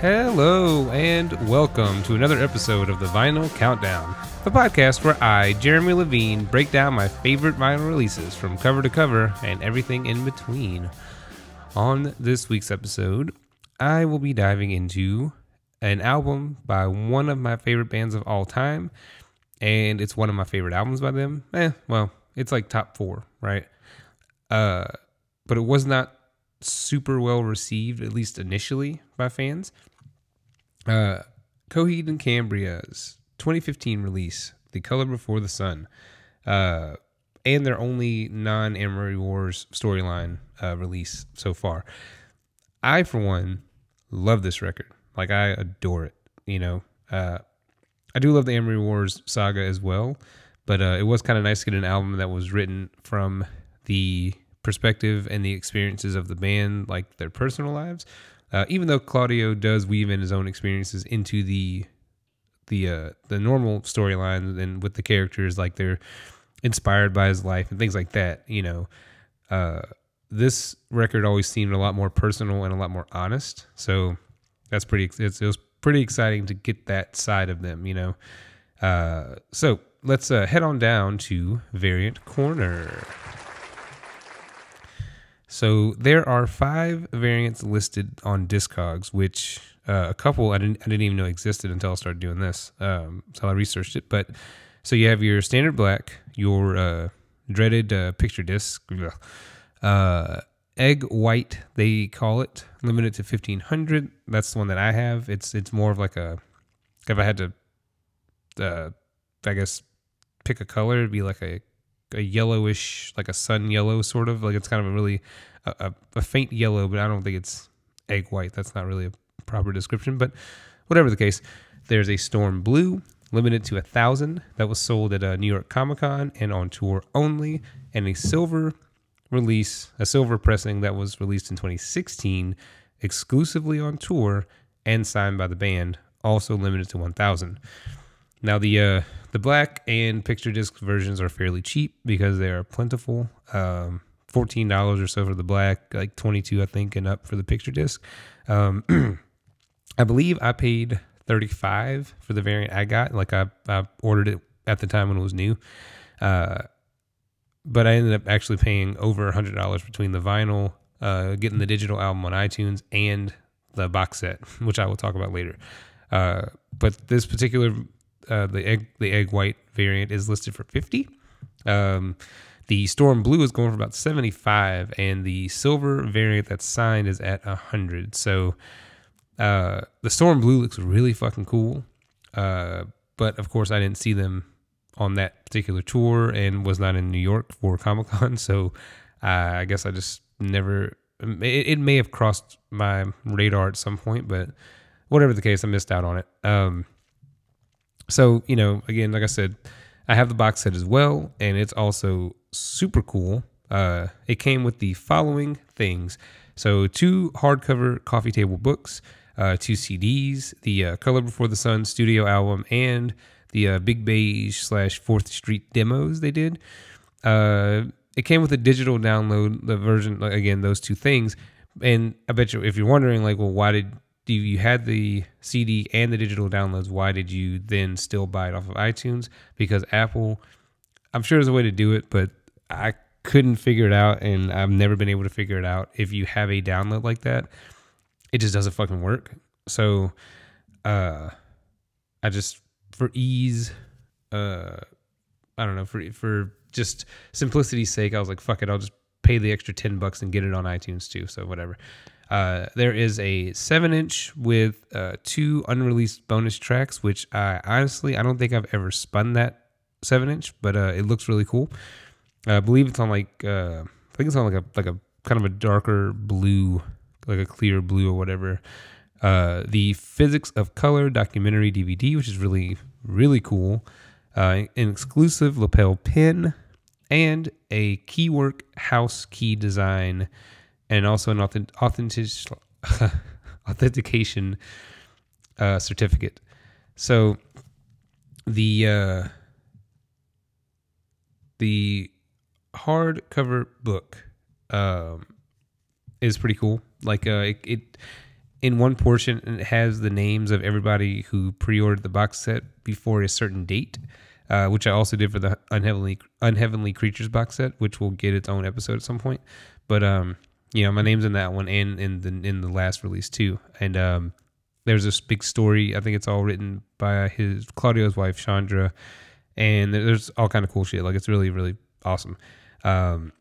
Hello, and welcome to another episode of the Vinyl Countdown, the podcast where I, Jeremy Levine, break down my favorite vinyl releases from cover to cover and everything in between. On this week's episode, I will be diving into an album by one of my favorite bands of all time, and it's one of my favorite albums by them. Eh, well, it's like top four, right? Uh, but it was not super well received, at least initially, by fans. Uh, Coheed and Cambria's 2015 release, The Color Before the Sun, uh, and their only non Amory Wars storyline uh, release so far. I, for one, love this record. Like, I adore it. You know, uh, I do love the Amory Wars saga as well, but uh, it was kind of nice to get an album that was written from the perspective and the experiences of the band, like their personal lives. Uh, even though Claudio does weave in his own experiences into the the uh, the normal storyline and with the characters, like they're inspired by his life and things like that. You know, uh, this record always seemed a lot more personal and a lot more honest. So that's pretty. It's, it was pretty exciting to get that side of them. You know, uh, so let's uh, head on down to Variant Corner. So there are five variants listed on Discogs, which uh, a couple I didn't I didn't even know existed until I started doing this. Um, so I researched it. But so you have your standard black, your uh, dreaded uh, picture disc, uh, egg white they call it, limited to fifteen hundred. That's the one that I have. It's it's more of like a if I had to, uh, I guess pick a color, it'd be like a a yellowish, like a sun yellow sort of. Like it's kind of a really a, a, faint yellow, but I don't think it's egg white. That's not really a proper description. But whatever the case, there's a storm blue limited to a thousand that was sold at a New York Comic Con and on tour only, and a silver release, a silver pressing that was released in 2016 exclusively on tour and signed by the band, also limited to 1,000. Now the uh, the black and picture disc versions are fairly cheap because they are plentiful. Um, Fourteen dollars or so for the black, like twenty two I think, and up for the picture disc. Um, I believe I paid thirty five for the variant I got. Like I, I ordered it at the time when it was new. Uh, but I ended up actually paying over hundred dollars between the vinyl, uh, getting the digital album on iTunes, and the box set, which I will talk about later. Uh, but this particular uh, the egg the egg white variant is listed for 50 um, the storm blue is going for about 75 and the silver variant that's signed is at 100 so uh, the storm blue looks really fucking cool. Uh, but of course i didn't see them on that particular tour and was not in new york for comic-con. So i guess i just never it, it, may have crossed my radar at some point but whatever the case i missed out on it. Um, so, you know, again, like I said, I have the box set as well, and it's also super cool. Uh, it came with the following things. So, two hardcover coffee table books, uh, two CDs, the uh, Color Before the Sun studio album, and the uh, Big Beige slash Fourth Street demos they did. Uh, it came with a digital download, the version, again, those two things. And I bet you, if you're wondering, like, well, why did you, you had the CD and the digital downloads. Why did you then still buy it off of iTunes? Because Apple, I'm sure there's a way to do it, but I couldn't figure it out, and I've never been able to figure it out. If you have a download like that, it just doesn't fucking work. So, uh, I just for ease, uh, I don't know for for just simplicity's sake, I was like, fuck it, I'll just pay the extra ten bucks and get it on iTunes too. So whatever. Uh, there is a seven inch with uh, two unreleased bonus tracks, which I honestly I don't think I've ever spun that seven inch, but uh, it looks really cool. I believe it's on like uh, I think it's on like a like a kind of a darker blue, like a clear blue or whatever. Uh, the Physics of Color documentary DVD, which is really really cool. an exclusive lapel pin and a keywork house key design and also an authentic, authentication uh, certificate. So the uh, the hardcover book um, is pretty cool. Like uh, it, it, in one portion it has the names of everybody who pre-ordered the box set before a certain date, uh, which I also did for the unheavenly unheavenly creatures box set, which will get its own episode at some point. But um, you know, my name's in that one and in the in the last release too. And um, there's this big story. I think it's all written by his Claudio's wife Chandra, and there's all kind of cool shit. Like it's really really awesome. Um,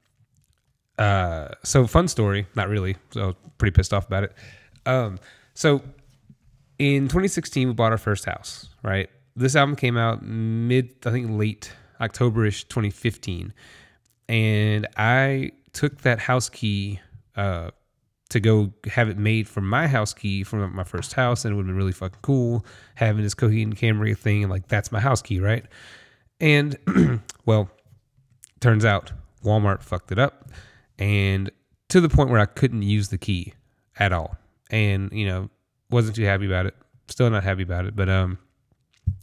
uh, so fun story, not really. So I was pretty pissed off about it. Um, so in 2016, we bought our first house. Right, this album came out mid, I think late Octoberish 2015, and I took that house key uh, to go have it made for my house key from my first house, and it would have been really fucking cool having this Coheed and Cambria thing, and like that's my house key, right? And well, turns out Walmart fucked it up, and to the point where I couldn't use the key at all, and you know wasn't too happy about it. Still not happy about it, but um,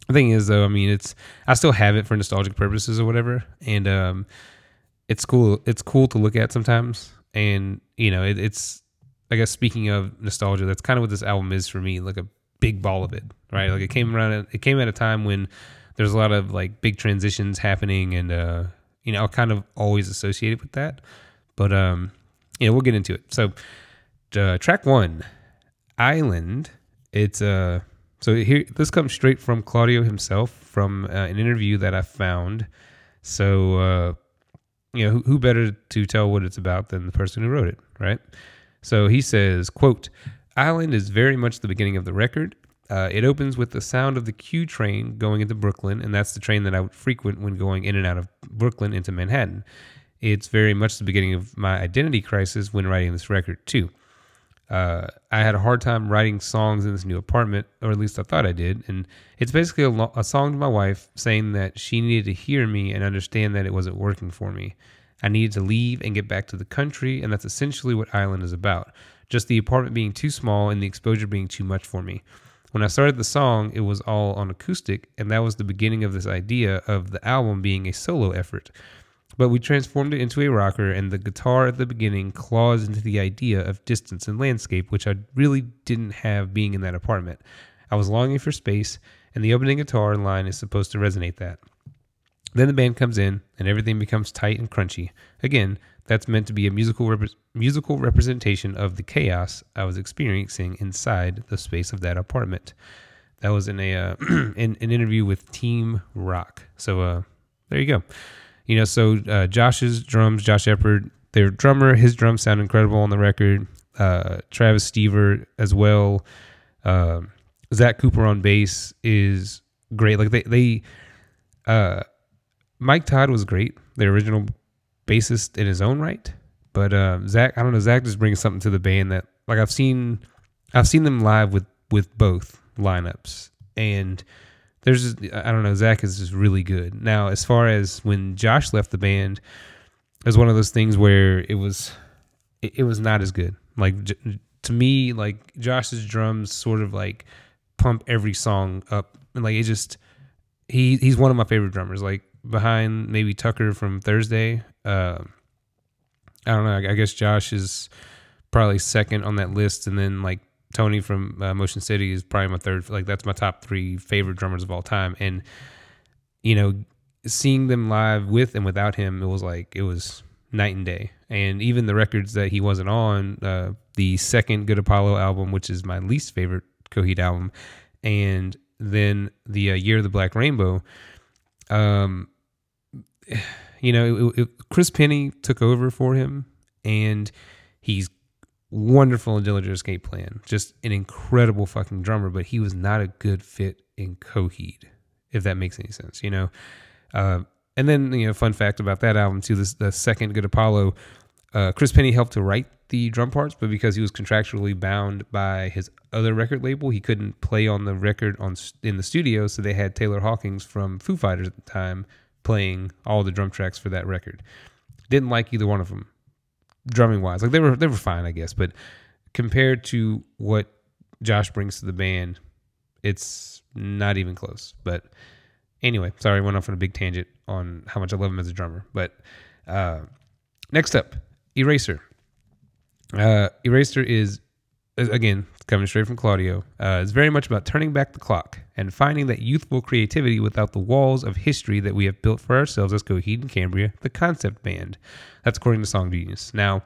the thing is though, I mean, it's I still have it for nostalgic purposes or whatever, and um, it's cool. It's cool to look at sometimes, and you know, it, it's I guess speaking of nostalgia, that's kind of what this album is for me, like a big ball of it, right? Like it came around, it came at a time when there's a lot of like big transitions happening, and uh, you know, kind of always associated with that. But um, you know, we'll get into it. So, uh, track one, Island. It's uh, so here this comes straight from Claudio himself from uh, an interview that I found. So, uh, you know, who, who better to tell what it's about than the person who wrote it, right? So he says, quote, Island is very much the beginning of the record. Uh, it opens with the sound of the Q train going into Brooklyn, and that's the train that I would frequent when going in and out of Brooklyn into Manhattan. It's very much the beginning of my identity crisis when writing this record, too. Uh, I had a hard time writing songs in this new apartment, or at least I thought I did. And it's basically a, lo- a song to my wife saying that she needed to hear me and understand that it wasn't working for me. I needed to leave and get back to the country, and that's essentially what Island is about. Just the apartment being too small and the exposure being too much for me. When I started the song, it was all on acoustic, and that was the beginning of this idea of the album being a solo effort. But we transformed it into a rocker, and the guitar at the beginning claws into the idea of distance and landscape, which I really didn't have being in that apartment. I was longing for space, and the opening guitar line is supposed to resonate that. Then the band comes in and everything becomes tight and crunchy. Again, that's meant to be a musical rep- musical representation of the chaos I was experiencing inside the space of that apartment. That was in a uh, in an interview with Team Rock. So uh, there you go. You know, so uh, Josh's drums, Josh Eppard, their drummer, his drums sound incredible on the record. Uh, Travis Stever as well. Um, Zach Cooper on bass is great. Like they they uh Mike Todd was great, the original bassist in his own right. But uh, Zach, I don't know, Zach just brings something to the band that like I've seen, I've seen them live with with both lineups, and there's I don't know, Zach is just really good. Now, as far as when Josh left the band, it was one of those things where it was it, it was not as good. Like to me, like Josh's drums sort of like pump every song up, and like it just he he's one of my favorite drummers. Like behind maybe Tucker from Thursday. Uh, I don't know. I guess Josh is probably second on that list, and then like Tony from uh, Motion City is probably my third. Like that's my top three favorite drummers of all time. And you know, seeing them live with and without him, it was like it was night and day. And even the records that he wasn't on, uh, the second Good Apollo album, which is my least favorite Coheed album, and then the uh, Year of the Black Rainbow. Um, you know, it, it, Chris Pennie took over for him, and he's wonderful in Dillinger Escape Plan. Just an incredible fucking drummer, but he was not a good fit in Coheed, if that makes any sense, you know. Uh, and then, you know, fun fact about that album too: this the second Good Apollo. Uh, Chris Pennie helped to write the drum parts, but because he was contractually bound by his other record label, he couldn't play on the record on in the studio. So they had Taylor Hawkins from Foo Fighters at the time playing all the drum tracks for that record. Didn't like either one of them, drumming wise. Like they were they were fine, I guess, but compared to what Josh brings to the band, it's not even close. But anyway, sorry, I went off on a big tangent on how much I love him as a drummer. But uh, next up, Eraser. Uh, Eraser is again coming straight from Claudio. Uh, it's very much about turning back the clock and finding that youthful creativity without the walls of history that we have built for ourselves as Coheed and Cambria, the concept band. That's according to Song Genius. Now,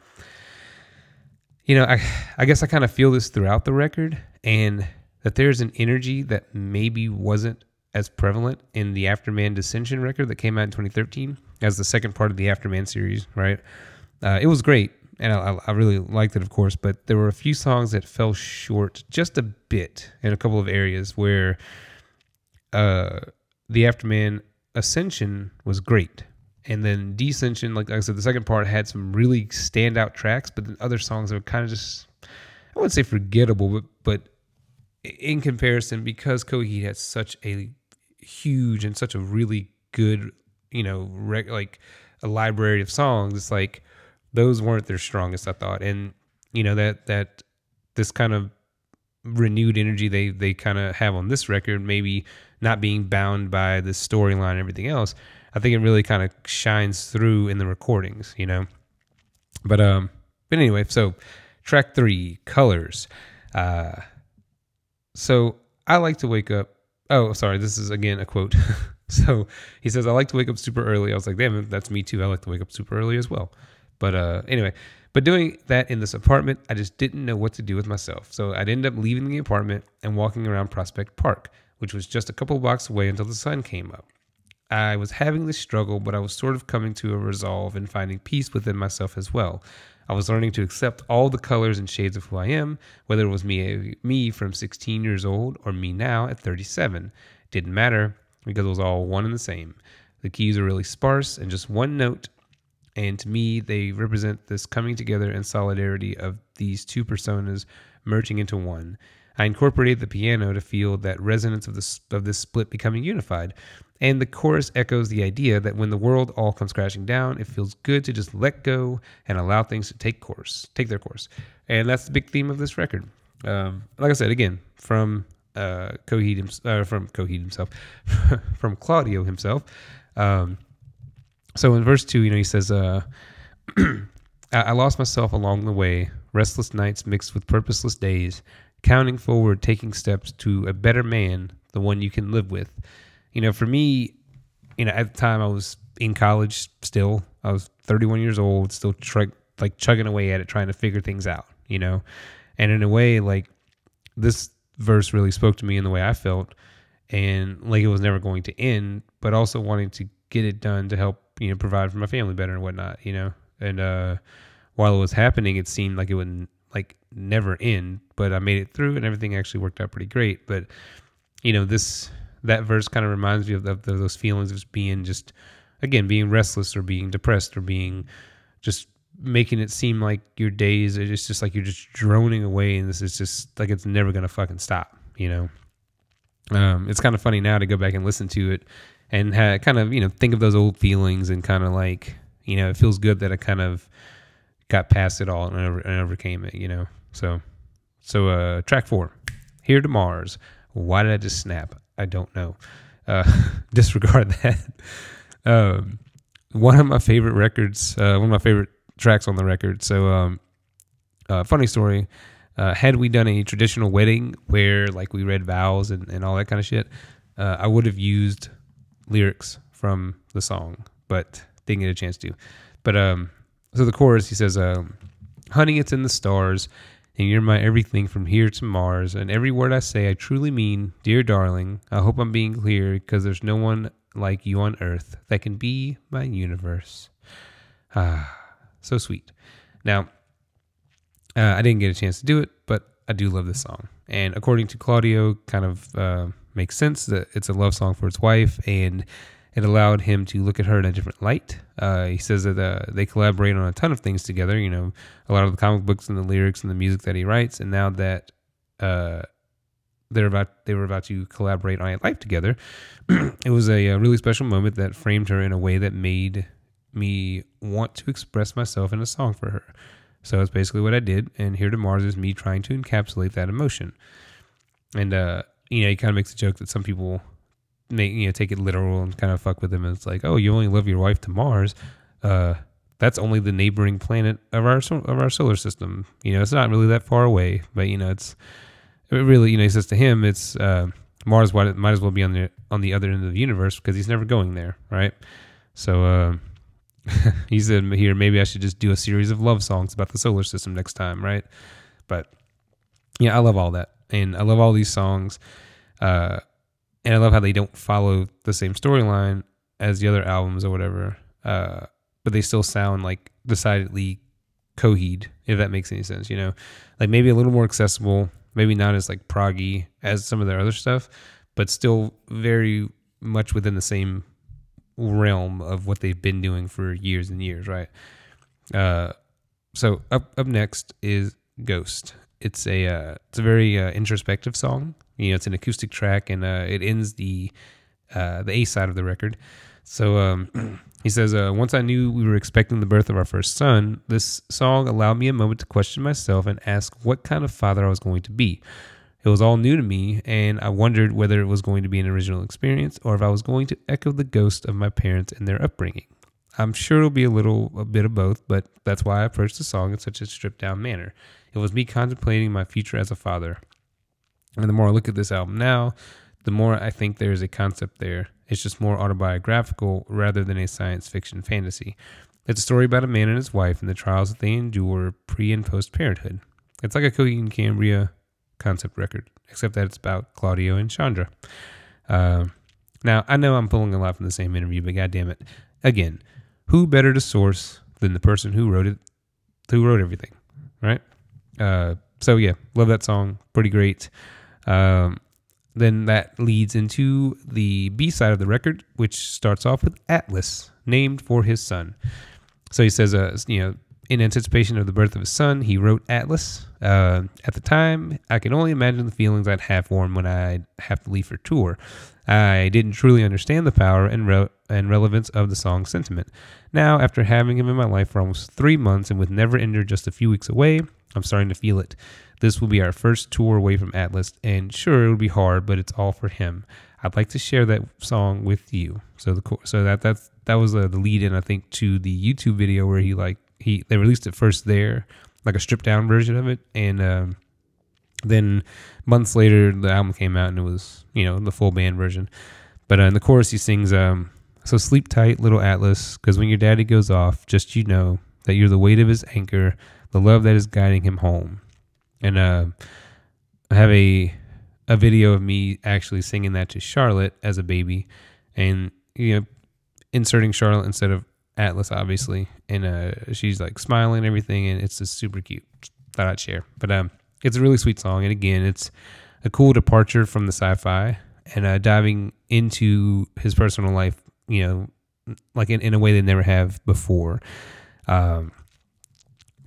you know, I, I guess I kind of feel this throughout the record, and that there's an energy that maybe wasn't as prevalent in the Afterman Descension record that came out in 2013 as the second part of the Afterman series, right? Uh, it was great, and I, I, really liked it, of course, but there were a few songs that fell short just a bit in a couple of areas where uh, the Afterman Ascension was great. And then Descension, like I said, the second part had some really standout tracks, but then other songs are kind of just, I wouldn't say forgettable, but, but in comparison, because Coheed had such a huge and such a really good, you know, rec- like a library of songs, it's like those weren't their strongest, I thought. And, you know, that, that, this kind of renewed energy they, they kind of have on this record, maybe not being bound by the storyline and everything else, I think it really kind of shines through in the recordings, you know. But um, but anyway, so track three, colors. Uh, so I like to wake up. Oh, sorry, this is again a quote. so he says, "I like to wake up super early." I was like, "Damn, that's me too. I like to wake up super early as well." But uh, anyway, but doing that in this apartment, I just didn't know what to do with myself. So I'd end up leaving the apartment and walking around Prospect Park, which was just a couple blocks away until the sun came up. I was having this struggle, but I was sort of coming to a resolve and finding peace within myself as well. I was learning to accept all the colors and shades of who I am, whether it was me me from 16 years old or me now at 37. didn't matter because it was all one and the same. The keys are really sparse and just one note, and to me they represent this coming together and solidarity of these two personas merging into one. I incorporated the piano to feel that resonance of this of this split becoming unified. And the chorus echoes the idea that when the world all comes crashing down, it feels good to just let go and allow things to take course, take their course. And that's the big theme of this record. Um, like I said, again, from uh, Coheed, uh, from Coheed himself, from Claudio himself. Um, so in verse two, you know, he says, uh, "I lost myself along the way, restless nights mixed with purposeless days, counting forward, taking steps to a better man, the one you can live with." you know, for me, you know, at the time I was in college still. I was 31 years old, still try, like chugging away at it, trying to figure things out, you know. And in a way, like this verse really spoke to me in the way I felt, and like it was never going to end, but also wanting to get it done to help, you know, provide for my family better and whatnot, you know. And uh, while it was happening, it seemed like it would like never end, but I made it through, and everything actually worked out pretty great. But you know, this that verse kind of reminds me of, of, of those feelings of being just again being restless or being depressed or being just making it seem like your days are just, just like you're just droning away and this is just like it's never gonna fucking stop you know um, it's kind of funny now to go back and listen to it and ha- kind of you know think of those old feelings and kind of like you know it feels good that i kind of got past it all and, over, and overcame it you know so so uh track four here to mars why did i just snap I don't know. Uh, disregard that. Um, one of my favorite records, uh, one of my favorite tracks on the record. So, um, uh, funny story. Uh, had we done a traditional wedding where like we read vows and, and all that kind of shit, uh, I would have used lyrics from the song, but didn't get a chance to. But um, so the chorus, he says, um, "Honey, it's in the stars and you're my everything from here to Mars. And every word I say, I truly mean, dear darling. I hope I'm being clear because there's no one like you on earth that can be my universe. Ah, so sweet. Now, uh, I didn't get a chance to do it, but I do love this song. And according to Claudio, kind of uh, makes sense that it's a love song for his wife, and it allowed him to look at her in a different light. Uh, he says that uh, they collaborate on a ton of things together. You know, a lot of the comic books and the lyrics and the music that he writes. And now that uh, they're about they were about to collaborate on a life together, it was a, a, really special moment that framed her in a way that made me want to express myself in a song for her. So that's basically what I did. And here to Mars is me trying to encapsulate that emotion. And uh, you know, he kind of makes a joke that some people make you know take it literal and kind of fuck with them. And it's like, oh, you only love your wife to Mars. Uh, that's only the neighboring planet of our of our solar system. You know, it's not really that far away, but you know, it's it really, you know, he says to him, it's uh, Mars might as well be on the on the other end of the universe because he's never going there, right? So uh, he said here, maybe I should just do a series of love songs about the solar system next time, right? But yeah, I love all that, and I love all these songs, uh, and I love how they don't follow the same storyline as the other albums or whatever, uh, but they still sound like decidedly Coheed, if that makes any sense. You know, like maybe a little more accessible, maybe not as like proggy as some of their other stuff, but still very much within the same realm of what they've been doing for years and years, right? Uh, so up up next is Ghost. It's a uh, it's a very uh, introspective song. You know, it's an acoustic track, and uh, it ends the uh, the A side of the record. So um, he says, uh, Once I knew we were expecting the birth of our first son, this song allowed me a moment to question myself and ask what kind of father I was going to be. It was all new to me, and I wondered whether it was going to be an original experience or if I was going to echo the ghost of my parents and their upbringing. I'm sure it'll be a little a bit of both, but that's why I approached the song in such a stripped down manner. It was me contemplating my future as a father. And the more I look at this album now, the more I think there is a concept there. It's just more autobiographical rather than a science fiction fantasy. It's a story about a man and his wife and the trials that they endure pre and post parenthood. It's like a Coheed and Cambria concept record, except that it's about Claudio and Chandra. Uh, now, I know I'm pulling a lot from the same interview, but goddamn it. Again, who better to source than the person who wrote it, who wrote everything, right? Uh, so, yeah, love that song. Pretty great. Um, then that leads into the B side of the record, which starts off with Atlas, named for his son. So he says, uh, you know, in anticipation of the birth of his son, he wrote Atlas. Uh, at the time, I can only imagine the feelings I'd have for him when I'd have to leave for tour. I didn't truly understand the power and, re- and relevance of the song's sentiment. Now, after having him in my life for almost three months and with Neverender just a few weeks away, I'm starting to feel it. This will be our first tour away from Atlas, and sure, it'll be hard, but it's all for him. I'd like to share that song with you. So the so that that's that was uh, the lead in I think to the YouTube video where he like he they released it first there, like a stripped down version of it, and um, then months later the album came out and it was you know the full band version. But uh, in the chorus he sings, um, "So sleep tight, little Atlas, because when your daddy goes off, just you know that you're the weight of his anchor, the love that is guiding him home." And uh, I have a a video of me actually singing that to Charlotte as a baby, and you know, inserting Charlotte instead of Atlas, obviously, and uh, she's like smiling and everything, and it's just super cute. Thought I'd share, but um, it's a really sweet song, and again, it's a cool departure from the sci-fi and uh, diving into his personal life, you know, like in, in a way they never have before. Um,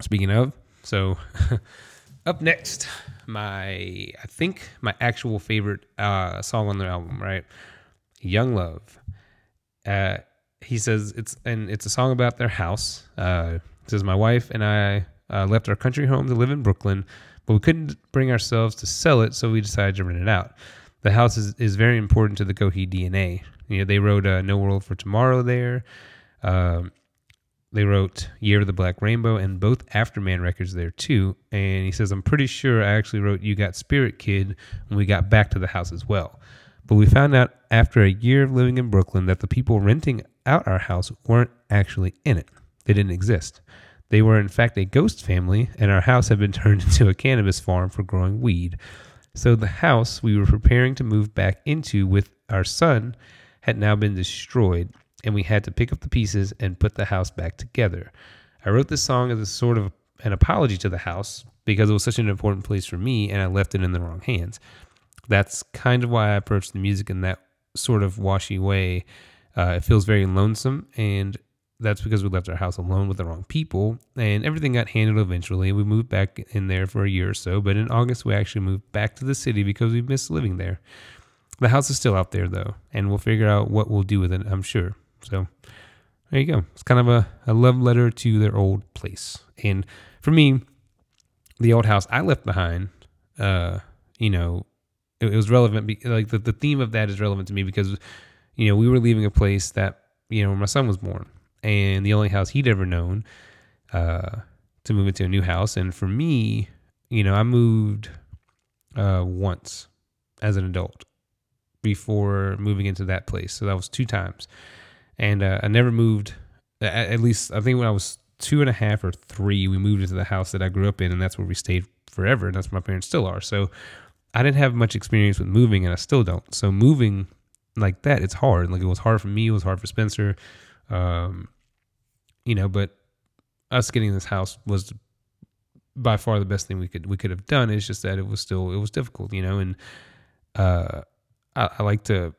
speaking of, so up next, my I think my actual favorite uh, song on the album, right? Young Love. Uh, he says it's and it's a song about their house. Uh, says my wife and I uh, left our country home to live in Brooklyn, but we couldn't bring ourselves to sell it, so we decided to rent it out. The house is, is very important to the Coheed DNA. You know, they wrote uh, "No World for Tomorrow" there. Um, they wrote Year of the Black Rainbow and both Afterman records there too. And he says, I'm pretty sure I actually wrote You Got Spirit Kid when we got back to the house as well. But we found out after a year of living in Brooklyn that the people renting out our house weren't actually in it. They didn't exist. They were, in fact, a ghost family, and our house had been turned into a cannabis farm for growing weed. So the house we were preparing to move back into with our son had now been destroyed, and we had to pick up the pieces and put the house back together. I wrote this song as a sort of an apology to the house because it was such an important place for me and I left it in the wrong hands. That's kind of why I approached the music in that sort of washy way. Uh, it feels very lonesome, and that's because we left our house alone with the wrong people, and everything got handled eventually. We moved back in there for a year or so, but in August, we actually moved back to the city because we missed living there. The house is still out there, though, and we'll figure out what we'll do with it, I'm sure. So there you go. It's kind of a, a love letter to their old place. And for me, the old house I left behind, uh, you know, it, it was relevant. Be, like the, the theme of that is relevant to me because, you know, we were leaving a place that, you know, where my son was born and the only house he'd ever known uh, to move into a new house. And for me, you know, I moved uh, once as an adult before moving into that place. So that was two times, and uh, I never moved. At, at least I think when I was two and a half or three, we moved into the house that I grew up in, and that's where we stayed forever, and that's where my parents still are. So I didn't have much experience with moving, and I still don't. So moving like that, it's hard. Like it was hard for me. It was hard for Spencer. Um, you know, but us getting this house was by far the best thing we could we could have done. It's just that it was still it was difficult, you know, and uh, I, I like to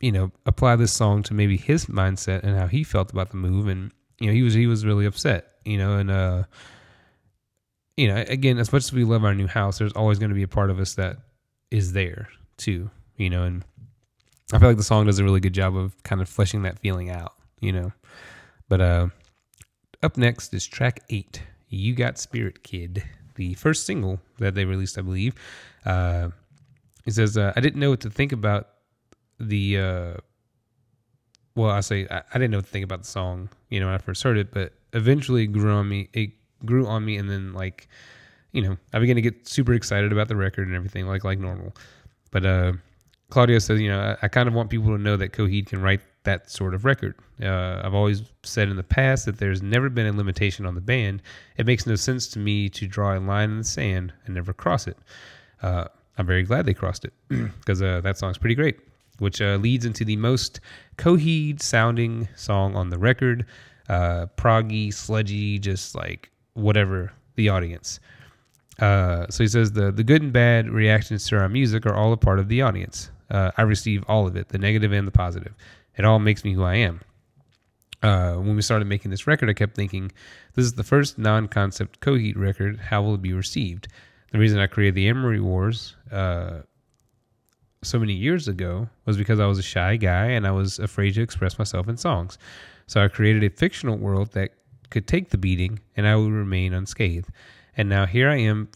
you know apply this song to maybe his mindset and how he felt about the move, and you know he was he was really upset, you know, and uh, you know again as much as we love our new house, there's always going to be a part of us that is there too, you know, and I feel like the song does a really good job of kind of fleshing that feeling out, you know, but uh, up next is track eight. You Got Spirit Kid, the first single that they released, I believe. Uh, it says, uh, I didn't know what to think about the, uh, well, I say, I, I, didn't know what to think about the song, you know, when I first heard it, but eventually it grew on me. It grew on me, and then, like, you know, I began to get super excited about the record and everything, like, like normal. But, uh, Claudio says, you know, I, I kind of want people to know that Coheed can write that sort of record. Uh, I've always said in the past that there's never been a limitation on the band. It makes no sense to me to draw a line in the sand and never cross it. Uh, I'm very glad they crossed it because uh, that song's pretty great, which uh, leads into the most Coheed sounding song on the record. Uh, proggy, sludgy, just like whatever the audience. Uh, so he says the the good and bad reactions to our music are all a part of the audience. Uh, I receive all of it, the negative and the positive. It all makes me who I am. Uh, when we started making this record, I kept thinking, this is the first non concept Coheed record. How will it be received? The reason I created the Amory Wars uh, so many years ago was because I was a shy guy and I was afraid to express myself in songs. So I created a fictional world that could take the beating and I would remain unscathed. And now here I am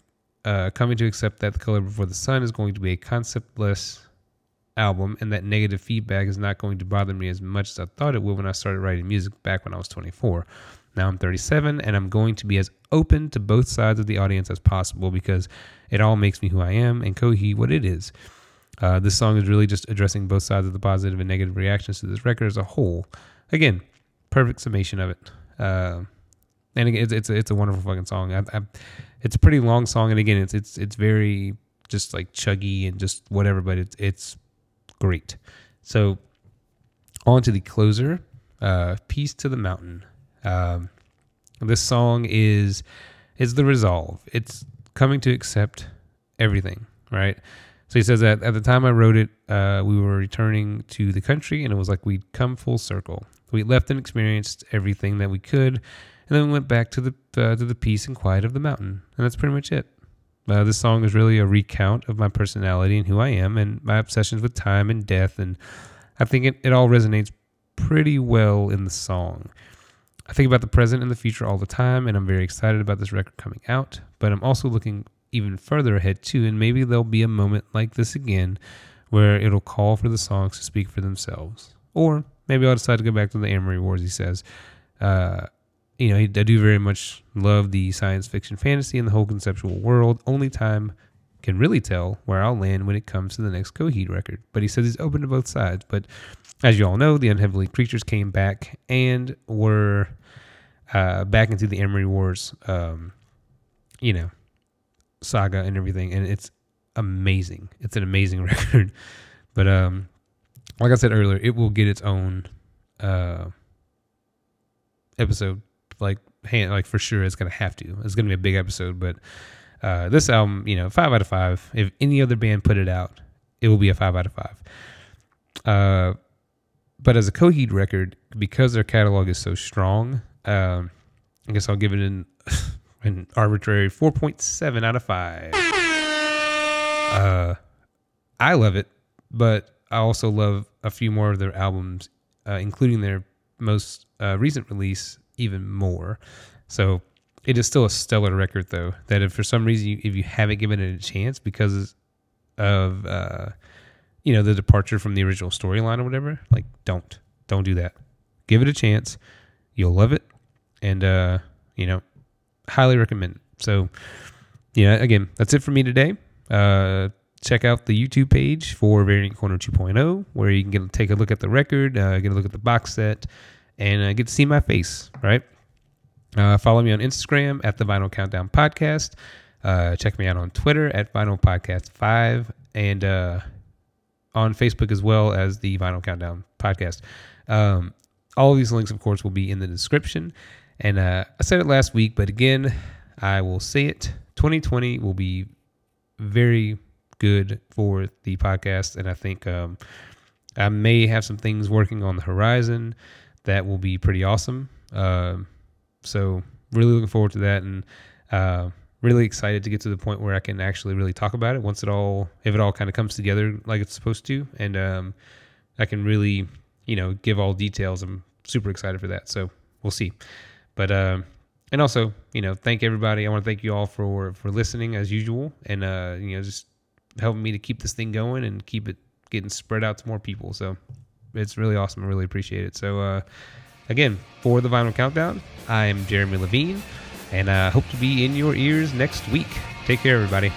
uh, coming to accept that The Color Before the Sun is going to be a conceptless album, and that negative feedback is not going to bother me as much as I thought it would when I started writing music back when I was 24. Now I'm 37, and I'm going to be as open to both sides of the audience as possible because it all makes me who I am and Coheed what it is. Uh, this song is really just addressing both sides of the positive and negative reactions to this record as a whole. Again, perfect summation of it. Uh, and again, it's it's a, it's a wonderful fucking song. I, I, it's a pretty long song, and again, it's it's it's very just like chuggy and just whatever, but it's it's great. So, on to the closer, uh, "Peace to the Mountain." Um, this song is is the resolve. It's coming to accept everything, right? So he says that at the time I wrote it, uh, we were returning to the country, and it was like we'd come full circle. We left and experienced everything that we could, and then we went back to the uh, to the peace and quiet of the mountain, and that's pretty much it. Uh, this song is really a recount of my personality and who I am, and my obsessions with time and death, and I think it, it all resonates pretty well in the song. I think about the present and the future all the time, and I'm very excited about this record coming out. But I'm also looking even further ahead too, and maybe there'll be a moment like this again where it'll call for the songs to speak for themselves. Or maybe I'll decide to go back to the Amory Wars, he says. Uh, you know, I do very much love the science fiction fantasy and the whole conceptual world. Only time can really tell where I'll land when it comes to the next Coheed record. But he says he's open to both sides. But as you all know, the Unheavenly Creatures came back and were uh, back into the Amory Wars, um, you know, saga and everything. And it's amazing. It's an amazing record. but um, like I said earlier, it will get its own uh, episode like hand like for sure it's gonna have to. It's gonna be a big episode, but uh, this album, you know, five out of five. If any other band put it out, it will be a five out of five. Uh, but as a Coheed record, because their catalog is so strong, um, I guess I'll give it an an arbitrary four point seven out of five. Uh, I love it, but I also love a few more of their albums, uh, including their most uh, recent release, even more. So it is still a stellar record, though. That if for some reason you, if you haven't given it a chance because of uh, you know the departure from the original storyline or whatever, like don't don't do that. Give it a chance. You'll love it, and uh, you know, highly recommend. So yeah, again, that's it for me today. Uh, check out the YouTube page for Variant Corner 2.0, where you can get, take a look at the record, uh, get a look at the box set, and uh, get to see my face, right? Uh, follow me on Instagram at the Vinyl Countdown Podcast. Uh, check me out on Twitter at Vinyl Podcast 5 and uh, on Facebook as well as the Vinyl Countdown Podcast. Um, all of these links, of course, will be in the description. And uh, I said it last week, but again, I will say it 2020 will be very good for the podcast. And I think um, I may have some things working on the horizon that will be pretty awesome. Uh, so, really looking forward to that. And uh, really excited to get to the point where I can actually really talk about it once it all, if it all kind of comes together like it's supposed to. And um, I can really, you know, give all details. I'm super excited for that. So, we'll see. But, um, and also, you know, thank everybody. I want to thank you all for for listening as usual, and uh, you know, just helping me to keep this thing going and keep it getting spread out to more people. So it's really awesome. I really appreciate it. So uh, again, for the Vinyl Countdown, I'm Jeremy Levine, and I hope to be in your ears next week. Take care, everybody.